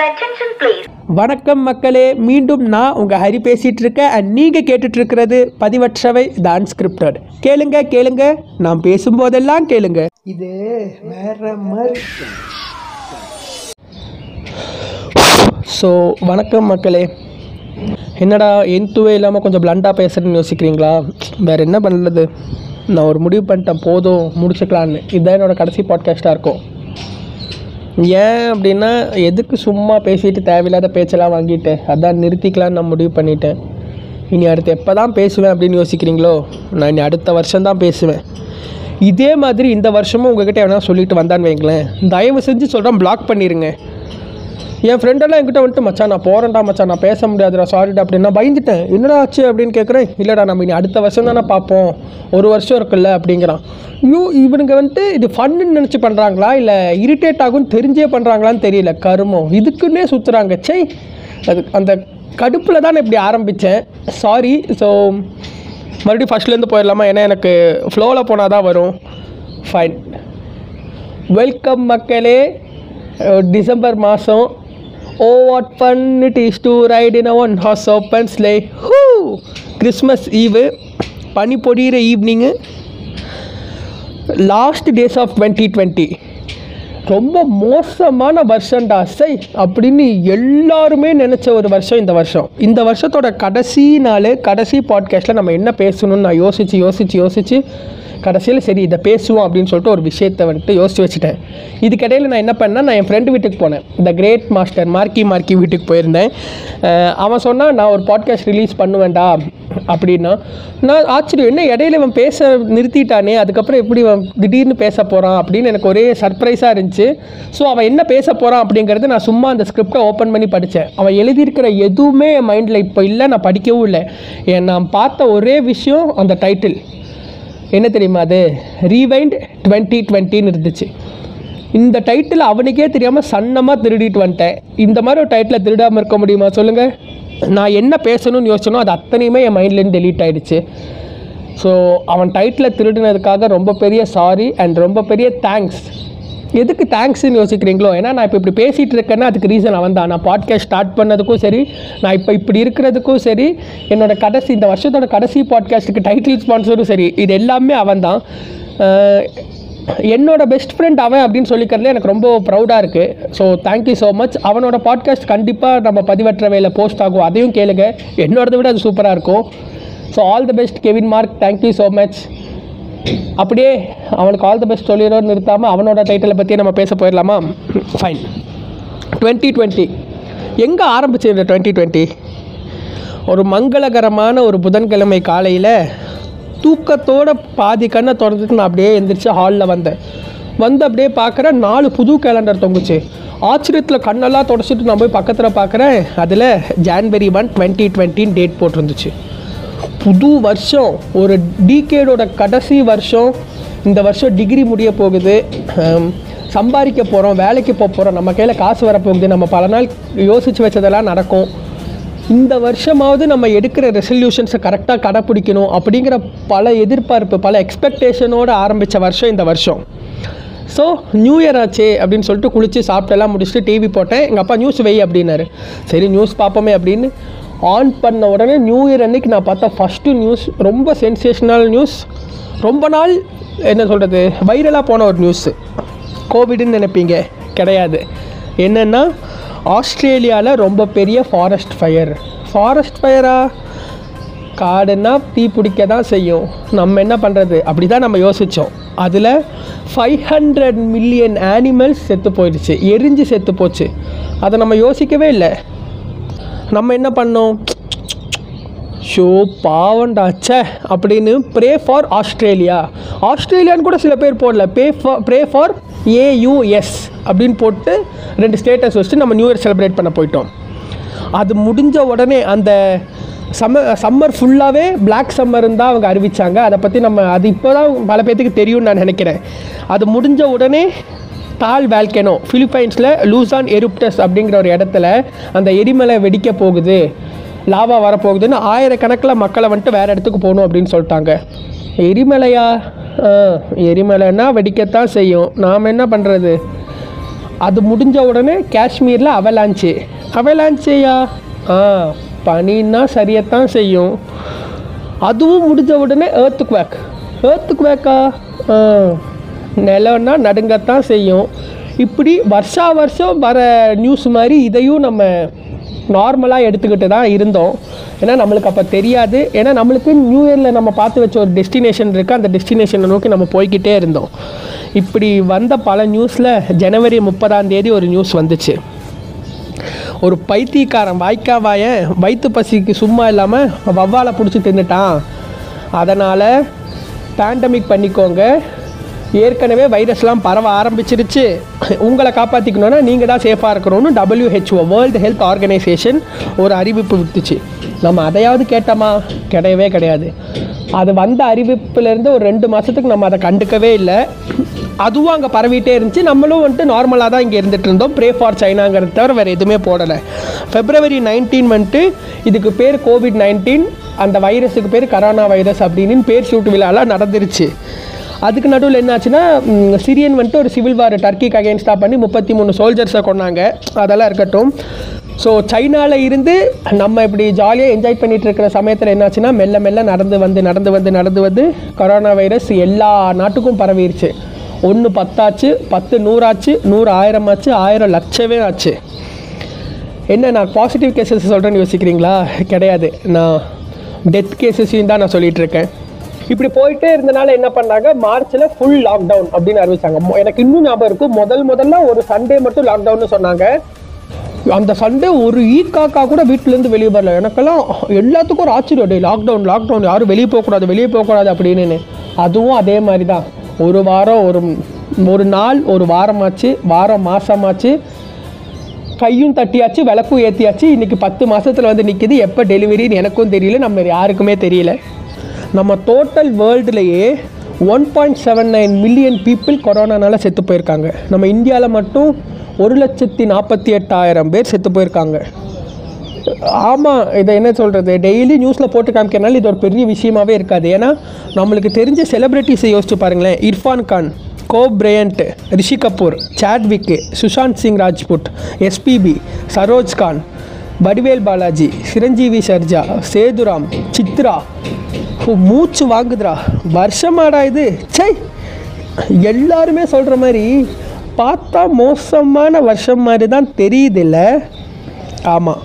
Your attention please. வணக்கம் மக்களே மீண்டும் நான் உங்கள் ஹரி பேசிகிட்டு இருக்கேன். அண்ட் நீங்கள் கேட்டுட்டு இருக்கிறது பதிவற்றவை த அன்ஸ்கிரிப்டட் கேளுங்க கேளுங்க. நான் பேசும்போதெல்லாம் கேளுங்க. இது வேற மாதிரி. ஸோ வணக்கம் மக்களே. என்னடா எந்துவே இல்லாமல் கொஞ்சம் பிளண்டாக பேசுகிறேன்னு யோசிக்கிறீங்களா? வேறு என்ன பண்ணுறது நான் ஒரு முடிவு பண்ணிட்டேன் போதும் முடிச்சுக்கலான்னு இதுதான் என்னோட கடைசி பாட்காஸ்ட்டாக இருக்கும். ஏன் அப்படின்னா எதுக்கு சும்மா பேசிட்டு தேவையில்லாத பேச்செல்லாம் வாங்கிட்டேன்? அதான் நிறுத்திக்கலாம்னு நான் முடிவு பண்ணிட்டேன். இனி அடுத்து எப்போ தான் பேசுவேன் அப்படின்னு யோசிக்கிறீங்களோ? நான் இனி அடுத்த வருஷம் தான் பேசுவேன். இதே மாதிரி இந்த வருஷமும் உங்ககிட்ட எவனா சொல்லிட்டு வந்தான்னு வைங்களேன். தயவு செஞ்சு சொல்கிறேன் பிளாக் பண்ணிடுங்க என் ஃப்ரெண்டெல்லாம் என்கிட்ட வந்துட்டு மச்சான் நான் போகிறேன்டா மச்சான். நான் பேச முடியாதுடா. சாரிடா அப்படின்னு நான் பயந்துட்டேன். என்னடா ஆச்சு? அப்படின்னு கேட்குறேன் இல்லைடா நம்ம இனி அடுத்த வருஷம் தானே பார்ப்போம். ஒரு வருஷம் இருக்குல்ல அப்படிங்கிறான். ஐயோ இவனுங்க வந்துட்டு இது ஃபன்னு நினச்சி பண்ணுறாங்களா இல்லை இரிட்டேட் ஆகும்னு தெரிஞ்சே பண்ணுறாங்களான்னு தெரியல. கருமம். இதுக்குன்னே சுற்றுறாங்க சை அது அந்த கடுப்பில் தான் நான் இப்படி ஆரம்பித்தேன் சாரி ஸோ மறுபடியும் ஃபஸ்ட்லேருந்து போயிடலாமா? ஏன்னா எனக்கு ஃப்ளோவில் போனால் தான் வரும். ஃபைன் வெல்கம் மக்களே. டிசம்பர் மாதம் ஓ what fun it is to ride in one horse open sleigh hoo Christmas eve பனி பொடிகிற evening last days of twenty twenty ரொம்ப மோசமான வருஷம்டா சை அப்படின்னு எல்லாருமே நினச்ச ஒரு வருஷம் இந்த வருஷம். இந்த வருஷத்தோட கடைசி நாள் கடைசி பாட்காஸ்ட்டில் நம்ம என்ன பேசணும்னு நான் யோசித்து யோசித்து யோசித்து கடைசியில் சரி இதை பேசுவோம் அப்படின்னு சொல்லிட்டு ஒரு விஷயத்தை வந்துட்டு யோசித்து வச்சுட்டேன். இதுக்கிடையில் நான் என்ன பண்ணேன் நான் என் ஃப்ரெண்டு வீட்டுக்கு போனேன். இந்த கிரேட் மாஸ்டர் மார்க்கி மார்க்கி வீட்டுக்கு போயிருந்தேன். அவன் சொன்னால் நான் ஒரு பாட்காஸ்ட் ரிலீஸ் பண்ணுவேன்டா அப்படின்னா நான் ஆச்சரியம் என்ன இடையில இவன் பேச நிறுத்திட்டானே அதுக்கப்புறம் எப்படி இவன் திடீர்னு பேச போகிறான் அப்படின்னு எனக்கு ஒரே சர்ப்ரைஸாக இருந்துச்சு. ஸோ அவன் என்ன பேச போகிறான் அப்படிங்கிறது நான் சும்மா அந்த ஸ்கிரிப்டை ஓப்பன் பண்ணி படித்தேன் அவன் எழுதியிருக்கிற எதுவுமே என் மைண்டில் இப்போ இல்லை நான் படிக்கவும் இல்லை. ஏன் நான் பார்த்த ஒரே விஷயம் அந்த டைட்டில் என்ன தெரியுமா அது? ரீவைண்ட் டுவெண்ட்டி டுவெண்ட்டின்னு இருந்துச்சு. இந்த டைட்டில் அவனுக்கே தெரியாமல் சன்னமாக திருடிட்டு வந்துட்டேன். இந்த மாதிரி ஒரு டைட்டில் திருடாமல் இருக்க முடியுமா? சொல்லுங்கள் நான் என்ன பேசணும்னு யோசிச்சனோ அது அத்தனையுமே என் மைண்ட்லேருந்து டெலீட் ஆகிடுச்சு ஸோ அவன் டைட்டில் திருடினதுக்காக ரொம்ப பெரிய சாரி அண்ட் ரொம்ப பெரிய தேங்க்ஸ் எதுக்கு தேங்க்ஸ்னு யோசிக்கிறீங்களோ? ஏன்னா நான் இப்போ இப்படி பேசிகிட்டு இருக்கேன்னா அதுக்கு ரீசன் அவன் தான். நான் பாட்காஸ்ட் ஸ்டார்ட் பண்ணதுக்கும் சரி நான் இப்போ இப்படி இருக்கிறதுக்கும் சரி என்னோட கடைசி இந்த வருஷத்தோட கடைசி பாட்காஸ்ட்டுக்கு டைட்டில் ஸ்பான்சரும் சரி இது எல்லாமே அவன் தான். என்னோட பெஸ்ட் ஃப்ரெண்ட் அவன் அப்படின்னு சொல்லிக்கிறதுல எனக்கு ரொம்ப ப்ரௌடாக இருக்குது so thank you so much அவனோட பாட்காஸ்ட் கண்டிப்பாக நம்ம பதிவற்றவையில் போஸ்ட் ஆகும். அதையும் கேளுங்க. என்னோடதை விட அது சூப்பராக இருக்கும். So all the best Kevin Mark thank you so much அப்படியே அவனுக்கு ஆல் த பெஸ்ட் சொல்லிடுறோம் நிறுத்தாமல் அவனோட டைட்டிலை பற்றி நம்ம பேச போயிடலாமா? ஃபைன் டுவெண்ட்டி டுவெண்ட்டி எங்கே ஆரம்பிச்சு இந்த டுவெண்ட்டி டுவெண்ட்டி ஒரு மங்களகரமான ஒரு புதன்கிழமை காலையில் தூக்கத்தோட பாதி கண்ணை திறந்துட்டு நான் அப்படியே எந்திரிச்சு ஹாலில் வந்தேன். வந்து அப்படியே பார்க்குறேன் நாலு புது கேலண்டர் தொங்குச்சு. ஆச்சரியத்தில் கண்ணெல்லாம் தொடச்சிட்டு நான் போய் பக்கத்தில் பார்க்குறேன் அதில் ஜான்வரி ஒன் டுவெண்ட்டி டுவெண்ட்டின்னு டேட் போட்டிருந்துச்சு. புது வருஷம் ஒரு டீகேடோட கடைசி வருஷம் இந்த வருஷம் டிகிரி முடிய போகுது. சம்பாதிக்க போகிறோம் வேலைக்கு போக போகிறோம் நம்ம கையில் காசு வரப்போகுது நம்ம பல நாள் யோசித்து வச்சதெல்லாம் நடக்கும். இந்த வருஷமாவது நம்ம எடுக்கிற ரெசல்யூஷன்ஸை கரெக்டாக கடைப்பிடிக்கணும் அப்படிங்கிற பல எதிர்பார்ப்பு பல எக்ஸ்பெக்டேஷனோடு ஆரம்பித்த வருஷம் இந்த வருஷம். ஸோ நியூ இயர் ஆச்சே அப்படின்னு சொல்லிட்டு குளித்து சாப்பிட்டெல்லாம் முடிச்சுட்டு டிவி போட்டேன். எங்கள் அப்பா நியூஸ் வை அப்படின்னாரு. சரி நியூஸ் பார்ப்போமே அப்படின்னு ஆன் பண்ண உடனே நியூ இயர் அன்னைக்கு நான் பார்த்த ஃபஸ்ட்டு நியூஸ் ரொம்ப சென்சேஷனல் நியூஸ் ரொம்ப நாள் என்ன சொல்கிறது வைரலாக போன ஒரு நியூஸு கோவிடுன்னு நினைப்பீங்க கிடையாது. என்னென்னா ஆஸ்திரேலியாவில் ரொம்ப பெரிய ஃபாரஸ்ட் ஃபயர் ஃபாரஸ்ட் ஃபயரா காடுன்னா தீ பிடிக்க தான் செய்யும். நம்ம என்ன பண்ணுறது அப்படி தான் நம்ம யோசித்தோம் அதில் ஃபைவ் ஹண்ட்ரட் மில்லியன் ஆனிமல்ஸ் செத்து போயிடுச்சு. எரிஞ்சு செத்து போச்சு. அதை நம்ம யோசிக்கவே இல்லை. நம்ம என்ன பண்ணோம்? ஷோ பாவண்டா சே அப்படின்னு ப்ரே ஃபார் ஆஸ்திரேலியா ஆஸ்திரேலியான்னு கூட சில பேர் போடல. Pay for pray for AUS அப்படின்னு போட்டு ரெண்டு ஸ்டேட்டஸ் வச்சுட்டு நம்ம நியூ இயர் செலிப்ரேட் பண்ண போயிட்டோம். அது முடிஞ்ச உடனே அந்த சம்மர் சம்மர் ஃபுல்லாகவே பிளாக் சம்மர்னு தான் அவங்க அறிவித்தாங்க அதை பற்றி நம்ம அது இப்போ தான் பல பேர்த்துக்கு தெரியும்னு நான் நினைக்கிறேன். அது முடிஞ்ச உடனே தால் வேல்கெனோ ஃபிலிப்பைன்ஸில் லூசான் எருப்டஸ் அப்படிங்கிற ஒரு இடத்துல அந்த எரிமலை வெடிக்க போகுது. லாவா வரப்போகுதுன்னு ஆயிரக்கணக்கில் மக்களை வந்துட்டு வேறு இடத்துக்கு போகணும் அப்படின்னு சொல்லிட்டாங்க. எரிமலையா? ஆ, எரிமலைன்னா வெடிக்கத்தான் செய்யும். நாம் என்ன பண்ணுறது அது முடிஞ்ச உடனே காஷ்மீரில் அவலாஞ்சு அவலாஞ்சியா ஆ பனின்னா சரியத்தான் செய்யும். அதுவும் முடிஞ்ச உடனே ஏர்த்து குவேக் ஏர்த்து குவேக்கா நிலம்னா நடுங்கத்தான் செய்யும். இப்படி வருஷா வருஷம் வர நியூஸ் மாதிரி இதையும் நம்ம நார்மலாக எடுத்துக்கிட்டு தான் இருந்தோம். ஏன்னா நம்மளுக்கு அப்போ தெரியாது. ஏன்னா நம்மளுக்கு நியூ இயரில் நம்ம பார்த்து வச்ச ஒரு டெஸ்டினேஷன் இருக்குது அந்த டெஸ்டினேஷனை நோக்கி நம்ம போய்க்கிட்டே இருந்தோம். இப்படி வந்த பல நியூஸில் ஜனவரி முப்பதாம் தேதி ஒரு நியூஸ் வந்துச்சு. ஒரு பைத்தியக்காரன் வாய்க்காவாயன் வயிற்று பசிக்கு சும்மா இல்லாமல் வவ்வாலை பிடிச்சி தின்னுட்டான். அதனால் பேண்டமிக் பண்ணிக்கோங்க. ஏற்கனவே வைரஸ்லாம் பரவ ஆரம்பிச்சிருச்சு. உங்களை காப்பாற்றிக்கணுன்னா நீங்கள் தான் சேஃபாக இருக்கணும்னு டபிள்யூஹெச்ஓ வேர்ல்டு ஹெல்த் ஆர்கனைசேஷன் ஒரு அறிவிப்பு விட்டுச்சு. நம்ம அதையாவது கேட்டோமா? கிடையவே கிடையாது. அது வந்த அறிவிப்புலேருந்து ஒரு ரெண்டு மாதத்துக்கு நம்ம அதை கண்டுக்கவே இல்லை. அதுவும் அங்கே பரவிட்டே இருந்துச்சு. நம்மளும் வந்துட்டு நார்மலாக தான் இங்கே இருந்துட்டு இருந்தோம். ப்ரே ஃபார் சைனாங்கிறத தவிர வேறு எதுவுமே போடலை. ஃபெப்ரவரி நைன்டீன் வந்துட்டு இதுக்கு பேர் கோவிட் நைன்டீன் அந்த வைரஸுக்கு பேர் கரோனா வைரஸ் அப்படின்னு பேர் சூட்டு விழாலாம் நடந்துருச்சு. அதுக்கு நடுவில் என்னாச்சுன்னா சிரியன் வந்துட்டு ஒரு சிவில் வார் டர்க்கிக்கு அகேன்ஸ்டாக பண்ணி முப்பத்தி மூணு சோல்ஜர்ஸை கொண்டாங்க அதெல்லாம் இருக்கட்டும். ஸோ சைனாவில் இருந்து நம்ம இப்படி ஜாலியாக என்ஜாய் பண்ணிகிட்டு இருக்கிற சமயத்தில் என்னாச்சுன்னா மெல்ல மெல்ல நடந்து வந்து நடந்து வந்து நடந்து வந்து கொரோனா வைரஸ் எல்லா நாட்டுக்கும் பரவிடுச்சு ஒன்று பத்தாச்சு பத்து நூறாச்சு நூறு ஆயிரம் ஆச்சு ஆயிரம் லட்சமே ஆச்சு. என்ன நான் பாசிட்டிவ் கேசஸ் சொல்கிறேன்னு யோசிக்கிறீங்களா? கிடையாது. நான் டெத் கேசஸையும் தான் நான் சொல்லிகிட்ருக்கேன் இருக்கேன். இப்படி போயிட்டே இருந்தனால என்ன பண்ணாங்க? மார்ச்சில் ஃபுல் லாக்டவுன் அப்படின்னு அறிவிச்சாங்க. எனக்கு இன்னும் ஞாபகம் இருக்கும் முதல் முதல்ல ஒரு சண்டே மட்டும் லாக்டவுன்னு சொன்னாங்க. அந்த சண்டே ஒரு ஈ காக்கா கூட வீட்டிலேருந்து வெளியே வரல. எனக்கெல்லாம் எல்லாத்துக்கும் ஒரு ஆச்சரியம். டே லாக்டவுன் லாக்டவுன் யாரும் வெளியே போகக்கூடாது வெளியே போகக்கூடாது அப்படின்னு. அதுவும் அதே மாதிரி தான் ஒரு வாரம் ஒரு ஒரு நாள் ஒரு வாரமாச்சு வாரம் மாதமாச்சு கையும் தட்டியாச்சு விளக்கும் ஏற்றியாச்சு இன்றைக்கி பத்து மாசத்துல வந்து நிற்கிது எப்போ டெலிவரின்னு எனக்கும் தெரியல. நம்ம யாருக்குமே தெரியல. நம்ம total வேர்ல்டுலேயே one point seven nine million people கொரோனானால் செத்து போயிருக்காங்க. நம்ம இந்தியாவில் மட்டும் ஒரு லட்சத்தி நாற்பத்தி எட்டாயிரம் பேர் செத்து போயிருக்காங்க. ஆமாம் இதை என்ன சொல்கிறது டெய்லி நியூஸில் போட்டு காமிக்கிறனால இது ஒரு பெரிய விஷயமாவே இருக்காது. ஏன்னா நம்மளுக்கு தெரிஞ்ச செலிப்ரிட்டிஸை யோசிச்சு பாருங்களேன். Irfan Khan Kobe Bryant Rishi Kapoor Chadwick Sushant Singh Rajput SPB Saroj Khan Vadivel Balaji Chiranjeevi Sarja Sethuram Chitra மூச்சு வாங்குதுடா. வருஷமாடா இது. சை எல்லாருமே சொல்கிற மாதிரி பார்த்தா மோசமான வருஷம் மாதிரி தான் தெரியுதில்ல. ஆமாம்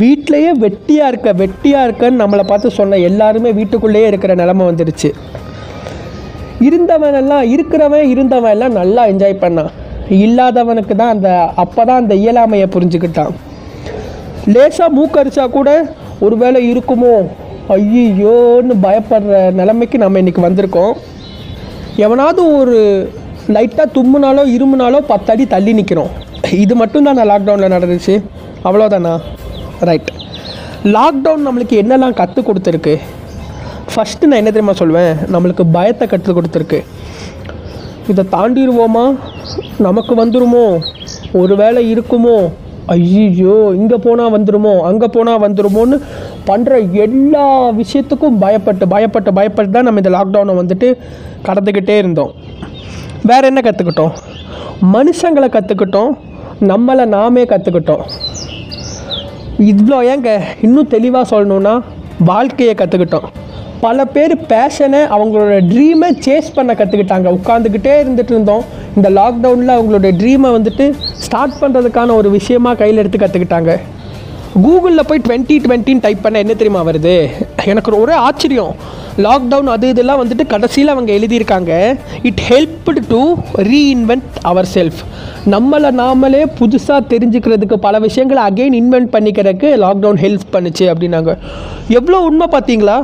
வீட்டிலையே வெட்டியாக இருக்க வெட்டியாக இருக்கன்னு நம்மளை பார்த்து சொன்ன எல்லாருமே வீட்டுக்குள்ளேயே இருக்கிற நிலமை வந்துடுச்சு இருந்தவன் எல்லாம் இருக்கிறவன் இருந்தவன் எல்லாம் நல்லா என்ஜாய் பண்ணான். இல்லாதவனுக்கு தான் அந்த அப்போ தான் அந்த இயலாமையை புரிஞ்சுக்கிட்டான். லேசாக மூக்கரிச்சா கூட ஒருவேளை இருக்குமோ? ஐயோன்னு பயப்படுற நிலைமைக்கு நம்ம இன்றைக்கி வந்திருக்கோம். எவனாவது ஒரு லைட்டாக தும்முனாலோ இருமுனாலோ பத்தடி தள்ளி நிற்கிறோம் இது மட்டும் தான் லாக்டவுனில் நடந்துச்சு? அவ்வளோதானா ரைட் லாக்டவுன் நம்மளுக்கு என்னெல்லாம் கற்றுக் கொடுத்துருக்கு? ஃபஸ்ட்டு நான் என்ன தெரியுமா சொல்லுவேன் நம்மளுக்கு பயத்தை கற்றுக் கொடுத்துருக்கு. இதை தாண்டிடுவோமா? நமக்கு வந்துருமோ? ஒருவேளை இருக்குமோ? ஐயோ இங்கே போனால் வந்துடுமோ அங்கே போனால் வந்துடுமோன்னு பண்ணுற எல்லா விஷயத்துக்கும் பயப்பட்டு பயப்பட்டு பயப்பட்டு தான் நம்ம இந்த லாக்டவுனை வந்துட்டு கடந்துக்கிட்டே இருந்தோம். வேறு என்ன கற்றுக்கிட்டோம் மனுஷங்களை கற்றுக்கிட்டோம் நம்மளை நாமே கற்றுக்கிட்டோம் இவ்வளோ ஏங்க இன்னும் தெளிவாக சொல்லணுன்னா வாழ்க்கையை கற்றுக்கிட்டோம் பல பேர் பேஷனை அவங்களோட ட்ரீமை சேஸ் பண்ண கற்றுக்கிட்டாங்க உட்காந்துக்கிட்டே இருந்துகிட்டு இருந்தோம். இந்த லாக்டவுனில் அவங்களோட ட்ரீமை வந்துட்டு ஸ்டார்ட் பண்ணுறதுக்கான ஒரு விஷயமா கையில் எடுத்து கற்றுக்கிட்டாங்க கூகுளில் போய் டுவெண்ட்டி டுவெண்ட்டின்னு டைப் பண்ண என்ன தெரியுமா வருது? எனக்கு ஒரே ஆச்சரியம். லாக்டவுன் அது இதெல்லாம் வந்துட்டு கடைசியில் அவங்க எழுதியிருக்காங்க. It helped to reinvent our self நம்மளை நாமளே புதுசாக தெரிஞ்சுக்கிறதுக்கு பல விஷயங்களை அகெயின் இன்வென்ட் பண்ணிக்கிறதுக்கு லாக்டவுன் ஹெல்ப் பண்ணுச்சு அப்படின்னாங்க. எவ்வளோ உண்மை பார்த்தீங்களா?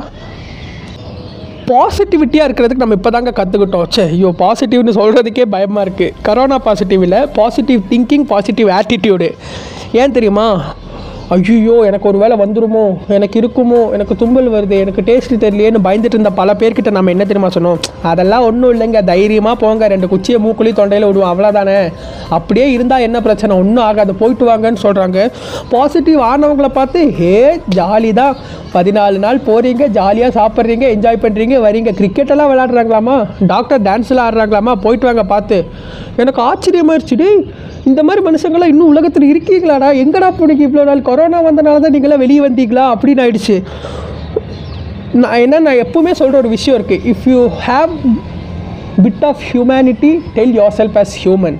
பாசிட்டிவிட்டியாக இருக்கிறதுக்கு நம்ம இப்போ தாங்க கற்றுக்கிட்டோம் சே ஐயோ பாசிட்டிவ்னு சொல்கிறதுக்கே பயமாக இருக்குது கரோனா பாசிட்டிவ் இல்லை பாசிட்டிவ் திங்கிங் பாசிட்டிவ் ஆட்டிடியூடு ஏன் தெரியுமா? ஐயோ எனக்கு ஒரு வேலை வந்துருமோ? எனக்கு இருக்குமோ? எனக்கு தும்பல் வருது? எனக்கு டேஸ்ட் தெரியலையேன்னு பயந்துட்டு இருந்த பல பேர்கிட்ட நம்ம என்ன தெரியுமா சொன்னோம்? அதெல்லாம் ஒன்றும் இல்லைங்க. தைரியமாக போங்க. ரெண்டு குச்சியை மூக்குழி தொண்டையில் விடுவோம். அவ்வளோதானே அப்படியே இருந்தால் என்ன பிரச்சனை? ஒன்றும் ஆகாது. போயிட்டு வாங்கன்னு சொல்கிறாங்க பாசிட்டிவ் ஆனவங்களை பார்த்து ஹே ஜாலி தான் பதினாலு நாள் போகிறீங்க ஜாலியாக சாப்பிட்றீங்க. என்ஜாய் பண்ணுறீங்க வரீங்க. கிரிக்கெட்டெல்லாம் விளாட்றாங்களாமா டாக்டர் டான்ஸில் ஆடுறாங்களாமா போயிட்டு வாங்க பார்த்து. எனக்கு ஆச்சரியமாயிருச்சுடி இந்த மாதிரி மனுஷங்களாம் இன்னும் உலகத்தில் இருக்கீங்களாடா? எங்கடா போனீங்க இவ்வளோ நாள்? கொரோனா வந்தனால தான் நீங்களாம் வெளியே வந்தீங்களா? அப்படின்னு ஆயிடுச்சு. நான் என்ன நான் எப்பவுமே சொல்கிற ஒரு விஷயம் இருக்குது if you have bit of humanity tell your self as human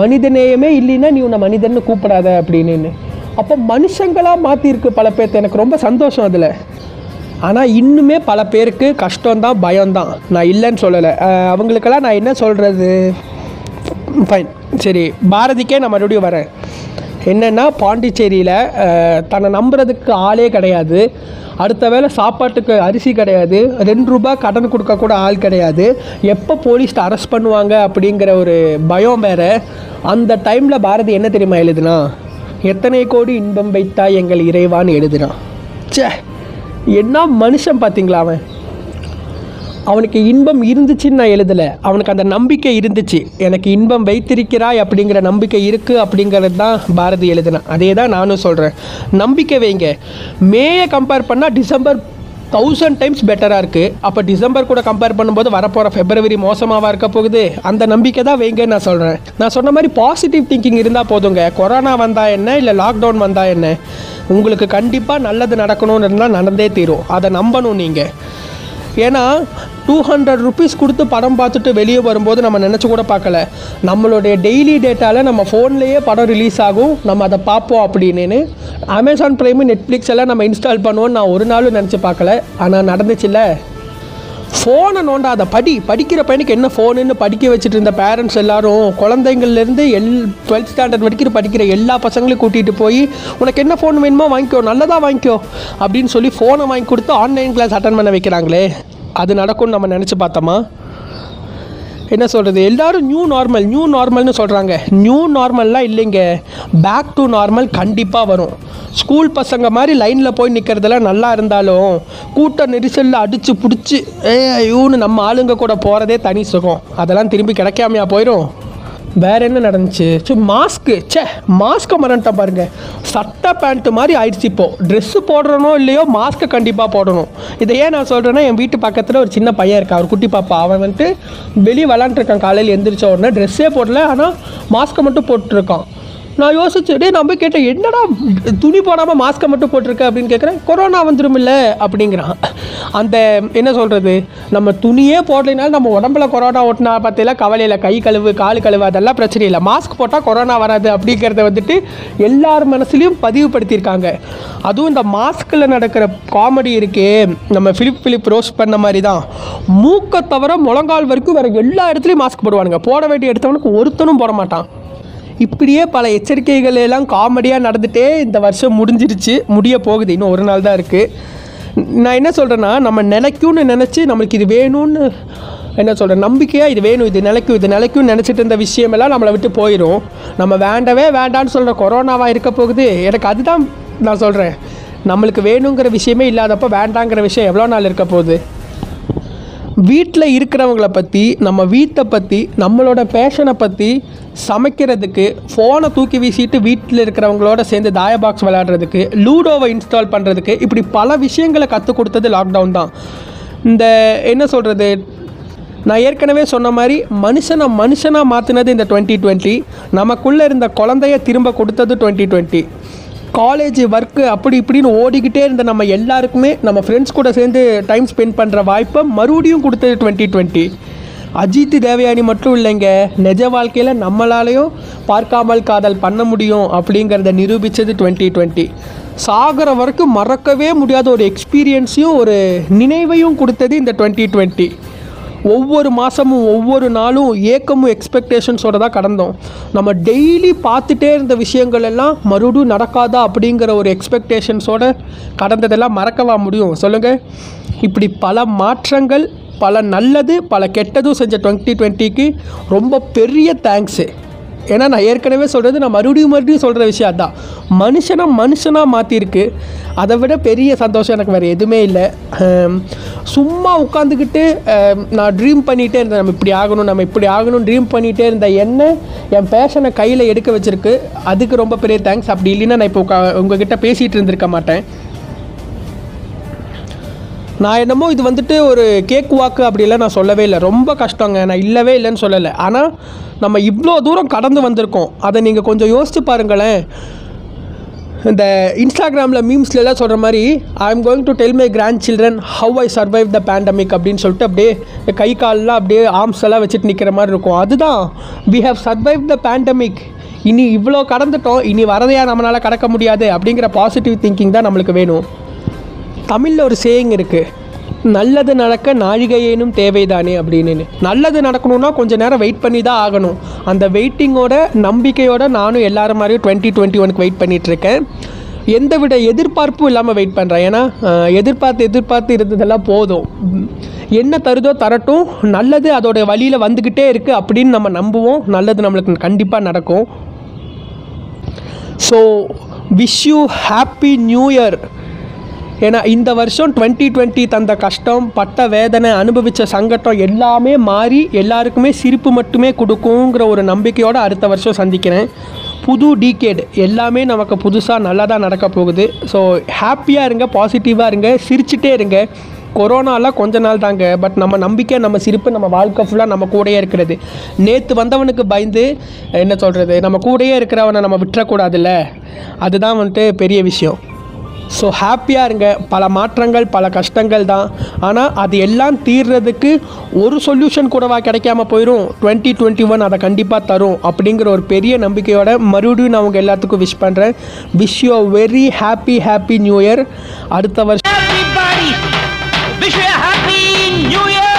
மனிதநேயமே இல்லைன்னா நீ உன்னை மனிதன்னு கூப்பிடாத அப்படின்னு. அப்போ மனுஷங்களாக மாற்றிருக்கு பல பேர்த்து. எனக்கு ரொம்ப சந்தோஷம் அதில். ஆனால் இன்னுமே பல பேருக்கு கஷ்டம்தான் பயம்தான். நான் இல்லைன்னு சொல்லலை. அவங்களுக்கெல்லாம் நான் என்ன சொல்கிறது ஃபைன் சரி பாரதிக்கே நான் மறுபடியும் வரேன். என்னென்னா பாண்டிச்சேரியில் தன்னை நம்புறதுக்கு ஆளே கிடையாது. அடுத்த வேளை சாப்பாட்டுக்கு அரிசி கிடையாது. ரெண்டு ரூபாய் கடன் கொடுக்க கூட ஆள் கிடையாது. எப்போ போலீஸ் அரெஸ்ட் பண்ணுவாங்க அப்படிங்கிற ஒரு பயம் வேற. அந்த டைமில் பாரதி என்ன தெரியுமா எழுதுனா? எத்தனை கோடி இன்பம் வைத்தா எங்கள் இறைவான்னு எழுதுனான் ச்சே என்ன மனுஷன் பார்த்தீங்களா அவன்? அவனுக்கு இன்பம் இருந்துச்சுன்னு நான் எழுதலை. அவனுக்கு அந்த நம்பிக்கை இருந்துச்சு. எனக்கு இன்பம் வைத்திருக்கிறாய் அப்படிங்கிற நம்பிக்கை இருக்குது அப்படிங்கிறது தான் பாரதி எழுதினான் அதே தான் நானும் சொல்கிறேன் நம்பிக்கை வைங்க. மேயை கம்பேர் பண்ணால் டிசம்பர் தௌசண்ட் டைம்ஸ் பெட்டராக இருக்குது அப்போ டிசம்பர் கூட கம்பேர் பண்ணும்போது வரப்போகிற ஃபெப்ரவரி மோசமாவா இருக்க போகுது? அந்த நம்பிக்கை தான் வைங்கன்னு நான் சொல்கிறேன் நான் சொன்ன மாதிரி பாசிட்டிவ் திங்கிங் இருந்தால் போதுங்க. கொரோனா வந்தால் என்ன? இல்லை லாக்டவுன் வந்தால் என்ன? உங்களுக்கு கண்டிப்பாக நல்லது நடக்கணும்னு இருந்தால் நடந்தே தீரும். அதை நம்பணும் நீங்கள் ஏன்னா டூ ஹண்ட்ரட் ருபீஸ் கொடுத்து படம் பார்த்துட்டு வெளியே வரும்போது நம்ம நினச்சி கூட பார்க்கல. நம்மளுடைய டெய்லி டேட்டாவில் நம்ம ஃபோன்லேயே படம் ரிலீஸ் ஆகும். நம்ம அதை பார்ப்போம் அப்படின்னு. அமேசான் ப்ரைமு நெட்ஃப்ளிக்ஸ் எல்லாம் நம்ம இன்ஸ்டால் பண்ணுவோம்னு நான் ஒரு நாளும் நினச்சி பார்க்கல. ஆனால் நடந்துச்சுல்ல? ஃபோனை நோண்டாத படி. படிக்கிற பையனுக்கு என்ன ஃபோனுன்னு படிக்க வச்சுட்டு இருந்த பேரண்ட்ஸ் எல்லாரும் குழந்தைங்கள்லேருந்து எல் டுவெல்த் ஸ்டாண்டர்ட் வரைக்கும் படிக்கிற எல்லா பசங்களையும் கூட்டிகிட்டு போய் உனக்கு என்ன ஃபோன் வேணுமோ வாங்கிக்கோ நல்லதாக வாங்கிக்கோ அப்படின்னு சொல்லி ஃபோனை வாங்கி கொடுத்து ஆன்லைன் கிளாஸ் அட்டன் பண்ண வைக்கிறாங்களே. அது நடக்கும்னு நம்ம நினச்சி பார்த்தோமா? என்ன சொல்கிறது எல்லாரும் நியூ நார்மல் நியூ நார்மல்னு சொல்கிறாங்க நியூ நார்மல்லாம் இல்லைங்க. பேக் டு நார்மல் கண்டிப்பாக வரும். ஸ்கூல் பசங்க மாதிரி லைனில் போய் நிற்கிறதெல்லாம் நல்லா இருந்தாலும் கூட்ட நெரிசலில் அடித்து பிடிச்சி ஏ ஐயோன்னு நம்ம ஆளுங்க கூட போகிறதே தனி சுகம். அதெல்லாம் திரும்பி கிடைக்காமையா போயிடும் வேற என்ன நடந்துச்சு? ஸோ மாஸ்க்கு ச்சே மாஸ்க்கை மறந்துட்டேன் பாருங்க. சட்டை பேண்ட்டு மாதிரி ஆயிடுச்சு இப்போ. ட்ரெஸ்ஸு போடுறனோ இல்லையோ மாஸ்க்கை கண்டிப்பாக போடணும். இதை ஏன் நான் சொல்கிறேன்னா என் வீட்டு பக்கத்தில் ஒரு சின்ன பையன் இருக்கா ஒரு குட்டி பாப்பா. அவன் வந்துட்டு வெளியே விளாண்டுருக்கான் காலையில் எந்திரிச்ச உடனே ட்ரெஸ்ஸே போடல. ஆனால் மாஸ்க்கை மட்டும் போட்டுருக்கான் நான் யோசிச்சு டே நான் போய் கேட்டேன் என்னடா துணி போடாமல் மாஸ்க்கை மட்டும் போட்டிருக்க? அப்படின்னு கேட்குறேன் கொரோனா வந்துருமில்ல அப்படிங்கிறான். அந்த என்ன சொல்கிறது நம்ம துணியே போடலைனாலும் நம்ம உடம்புல கொரோனா ஓட்டினா பார்த்தீங்களா கவலையில் கை கழுவு கால் கழுவு அதெல்லாம் பிரச்சனை இல்லை. மாஸ்க் போட்டால் கொரோனா வராது அப்படிங்கிறத வந்துட்டு எல்லார் மனசுலையும் பதிவுபடுத்தியிருக்காங்க. அதுவும் இந்த மாஸ்கில் நடக்கிற காமெடி இருக்கே நம்ம ஃபிலிப் ஃபிலிப் ரோஸ் பண்ண மாதிரி தான் மூக்கை தவிர முழங்கால் வரைக்கும் வேறு எல்லா இடத்துலையும் மாஸ்க் போடுவானுங்க. போட வேண்டிய எடுத்தவனுக்கு ஒருத்தனும் போட மாட்டான். இப்படியே பல எச்சரிக்கைகள் எல்லாம் காமெடியாக நடந்துகிட்டே இந்த வருஷம் முடிஞ்சிருச்சு. முடிய போகுது. இன்னும் ஒரு நாள் தான் இருக்குது நான் என்ன சொல்கிறேன்னா நம்ம நிலைக்கும்னு நினச்சி நம்மளுக்கு இது வேணும்னு என்ன சொல்கிறேன் நம்பிக்கையாக இது வேணும் இது நிலைக்கும் இது நிலைக்கும் நினச்சிட்டு இருந்த விஷயமெல்லாம் நம்மளை விட்டு போயிடும் நம்ம வேண்டவே வேண்டான்னு சொல்கிற கொரோனாவாக இருக்க போகுது. எனக்கு அதுதான் நான் சொல்கிறேன் நம்மளுக்கு வேணுங்கிற விஷயமே இல்லாதப்போ வேண்டாங்கிற விஷயம் எவ்வளோ நாள் இருக்க போகுது? வீட்டில் இருக்கிறவங்கள பற்றி நம்ம வீட்டை பற்றி நம்மளோட பேஷனை பற்றி சமைக்கிறதுக்கு ஃபோனை தூக்கி வீசிட்டு வீட்டில் இருக்கிறவங்களோட சேர்ந்து தாய பாக்ஸ் விளையாடுறதுக்கு லூடோவை இன்ஸ்டால் பண்ணுறதுக்கு இப்படி பல விஷயங்களை கற்றுக் கொடுத்தது லாக்டவுன் தான். இந்த என்ன சொல்கிறது நான் ஏற்கனவே சொன்ன மாதிரி மனுஷனை மனுஷனாக மாற்றினது இந்த டுவெண்ட்டி டுவெண்ட்டி நமக்குள்ளே இருந்த குழந்தைய திரும்ப கொடுத்தது டுவெண்ட்டி டுவெண்ட்டி காலேஜ் ஒர்க்கு அப்படி இப்படின்னு ஓடிக்கிட்டே இருந்த நம்ம எல்லாருக்குமே நம்ம ஃப்ரெண்ட்ஸ் கூட சேர்ந்து டைம் ஸ்பெண்ட் பண்ணுற வாய்ப்பை மறுபடியும் கொடுத்தது டுவெண்ட்டி டுவெண்ட்டி அஜித் தேவயானி மட்டும் இல்லைங்க நிஜ வாழ்க்கையில் நம்மளாலையும் பார்க்காமல் காதல் பண்ண முடியும் அப்படிங்கிறத நிரூபித்தது டுவெண்ட்டி டுவெண்ட்டி சாகிற வரைக்கும் மறக்கவே முடியாத ஒரு எக்ஸ்பீரியன்ஸையும் ஒரு நினைவையும் கொடுத்தது இந்த டுவெண்ட்டி டுவெண்ட்டி ஒவ்வொரு மாதமும் ஒவ்வொரு நாளும் ஏக்கமும் எக்ஸ்பெக்டேஷன்ஸோட தான் கடந்தோம். நம்ம டெய்லி பார்த்துட்டே இருந்த விஷயங்கள் எல்லாம் மறுபடியும் நடக்காதா அப்படிங்கிற ஒரு எக்ஸ்பெக்டேஷன்ஸோடு கடந்ததெல்லாம் மறக்கவா முடியும்? சொல்லுங்கள் இப்படி பல மாற்றங்கள் பல நல்லது பல கெட்டதும் செஞ்ச டுவெண்ட்டி டுவெண்ட்டிக்கு ரொம்ப பெரிய தேங்க்ஸு ஏன்னா நான் ஏற்கனவே சொல்கிறது நான் மறுபடியும் மறுபடியும் சொல்கிற விஷயம் அதான். மனுஷனை மனுஷனாக மாற்றிருக்கு அதை விட பெரிய சந்தோஷம் எனக்கு வேறு எதுவுமே இல்லை. சும்மா உட்காந்துக்கிட்டு நான் ட்ரீம் பண்ணிகிட்டே இருந்தேன். நம்ம இப்படி ஆகணும் நம்ம இப்படி ஆகணும் ட்ரீம் பண்ணிகிட்டே இருந்தேன் என்ன என் பேஷனை கையில் எடுக்க வச்சுருக்கு. அதுக்கு ரொம்ப பெரிய தேங்க்ஸ் அப்படி இல்லைன்னா நான் இப்போ உங்கள் உங்ககிட்ட பேசிகிட்டு இருந்திருக்க மாட்டேன். நான் என்னமோ இது வந்துட்டு ஒரு கேக் வாக்கு அப்படிலாம் நான் சொல்லவே இல்லை. ரொம்ப கஷ்டங்க. நான் இல்லவே இல்லைன்னு சொல்லலை. ஆனால் நம்ம இவ்வளோ தூரம் கடந்து வந்திருக்கோம். அதை நீங்கள் கொஞ்சம் யோசித்து பாருங்களேன். இந்த இன்ஸ்டாகிராமில் மீம்ஸ்லலாம் சொல்கிற மாதிரி I am going to tell my grandchildren how I survive the pandemic அப்படின்னு சொல்லிட்டு அப்படியே கை கால்லாம் அப்படியே ஆர்ம்ஸ் எல்லாம் வச்சுட்டு நிற்கிற மாதிரி இருக்கும். அதுதான். We have survive the pandemic இனி இவ்வளோ கடந்துட்டோம். இனி வரதையாக நம்மளால் கடக்க முடியாது அப்படிங்கிற பாசிட்டிவ் திங்கிங் தான் நம்மளுக்கு வேணும். தமிழில் ஒரு சேயிங் இருக்குது நல்லது நடக்க நாழிகையேனும் தேவைதானே அப்படின்னு. நல்லது நடக்கணும்னா கொஞ்சம் நேரம் வெயிட் பண்ணி தான் ஆகணும். அந்த வெயிட்டிங்கோட நம்பிக்கையோட நானும் எல்லாரும் மாதிரியும் டுவெண்ட்டி டுவெண்ட்டி ஒனுக்கு வெயிட் பண்ணிகிட்ருக்கேன் எந்த விட எதிர்பார்ப்பும் இல்லாமல் வெயிட் பண்ணுறேன் ஏன்னா எதிர்பார்த்து எதிர்பார்த்து இருந்ததெல்லாம் போதும். என்ன தருதோ தரட்டும். நல்லது அதோடய வழியில் வந்துக்கிட்டே இருக்குது அப்படின்னு நம்ம நம்புவோம். நல்லது நம்மளுக்கு கண்டிப்பாக நடக்கும். So wish you happy new year ஏன்னா இந்த வருஷம் டுவெண்ட்டி டுவெண்ட்டி தந்த கஷ்டம் பட்ட வேதனை அனுபவித்த சங்கடம் எல்லாமே மாறி எல்லாருக்குமே சிரிப்பு மட்டுமே கொடுக்குங்கிற ஒரு நம்பிக்கையோடு அடுத்த வருஷம் சந்திக்கிறேன். புது டீகேட் எல்லாமே நமக்கு புதுசாக நல்லா தான் நடக்க போகுது ஸோ ஹாப்பியாக இருங்க பாசிட்டிவாக இருங்க சிரிச்சிட்டே இருங்க. கொரோனாலாம் கொஞ்ச நாள் தாங்க பட் நம்ம நம்பிக்கை நம்ம சிரிப்பு நம்ம வாழ்க்கை ஃபுல்லாக நம்ம கூடயே இருக்கிறது. நேற்று வந்தவனுக்கு பயந்து என்ன சொல்கிறது நம்ம கூடயே இருக்கிறவனை நம்ம விட்டுறக்கூடாதுல்ல? அதுதான் வந்துட்டு பெரிய விஷயம். ஸோ ஹாப்பியாக இருங்க. பல மாற்றங்கள் பல கஷ்டங்கள் தான். ஆனால் அது எல்லாம் தீர்றதுக்கு ஒரு சொல்யூஷன் கூடவா கிடைக்காம போயிடும் டுவெண்ட்டி டுவெண்ட்டி ஒன் அதை கண்டிப்பாக தரும் அப்படிங்கிற ஒரு பெரிய நம்பிக்கையோட மறுபடியும் நான் உங்கள் எல்லாத்துக்கும் விஷ் பண்ணுறேன் wish you very happy happy new year அடுத்த வருஷம் Everybody, wish you a happy new year!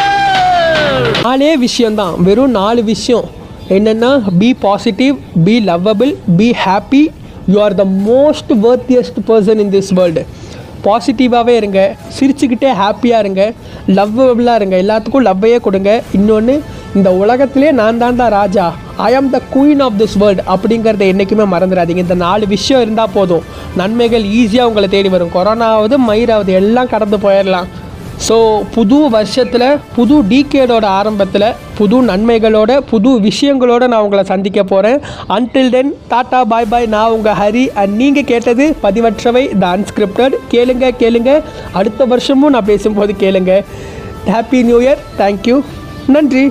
நாலே விஷயம்தான் வெறும் நாலு விஷயம். என்னென்னா be positive be lovable be happy you are the most worthiest person in this world பாசிட்டிவாகவே இருங்க. சிரிச்சுக்கிட்டே ஹாப்பியாக இருங்க. லவ்வபிளாக இருங்க. எல்லாத்துக்கும் லவ்வையே கொடுங்க. இன்னொன்று இந்த உலகத்திலே நான் தான் ராஜா. I am the queen of this world அப்படிங்கிறத என்றைக்குமே மறந்துடாதீங்க. இந்த நாலு விஷயம் இருந்தால் போதும். நன்மைகள் ஈஸியாக உங்களை தேடி வரும். கொரோனாவது மயிராவது எல்லாம் கடந்து போயிடலாம். ஸோ புது வருஷத்தில் புது டீகேடோட ஆரம்பத்தில் புது நன்மைகளோட புது விஷயங்களோட நான் உங்களை சந்திக்க போகிறேன் அன்டில் தென் டாட்டா பாய் பாய் நான் உங்கள் ஹரி. அண்ட் நீங்கள் கேட்டது பதிவற்றவை த அன்ஸ்கிரிப்டட் கேளுங்க கேளுங்க. அடுத்த வருஷமும் நான் பேசும்போது கேளுங்க. ஹாப்பி நியூ இயர் தேங்க்யூ நன்றி.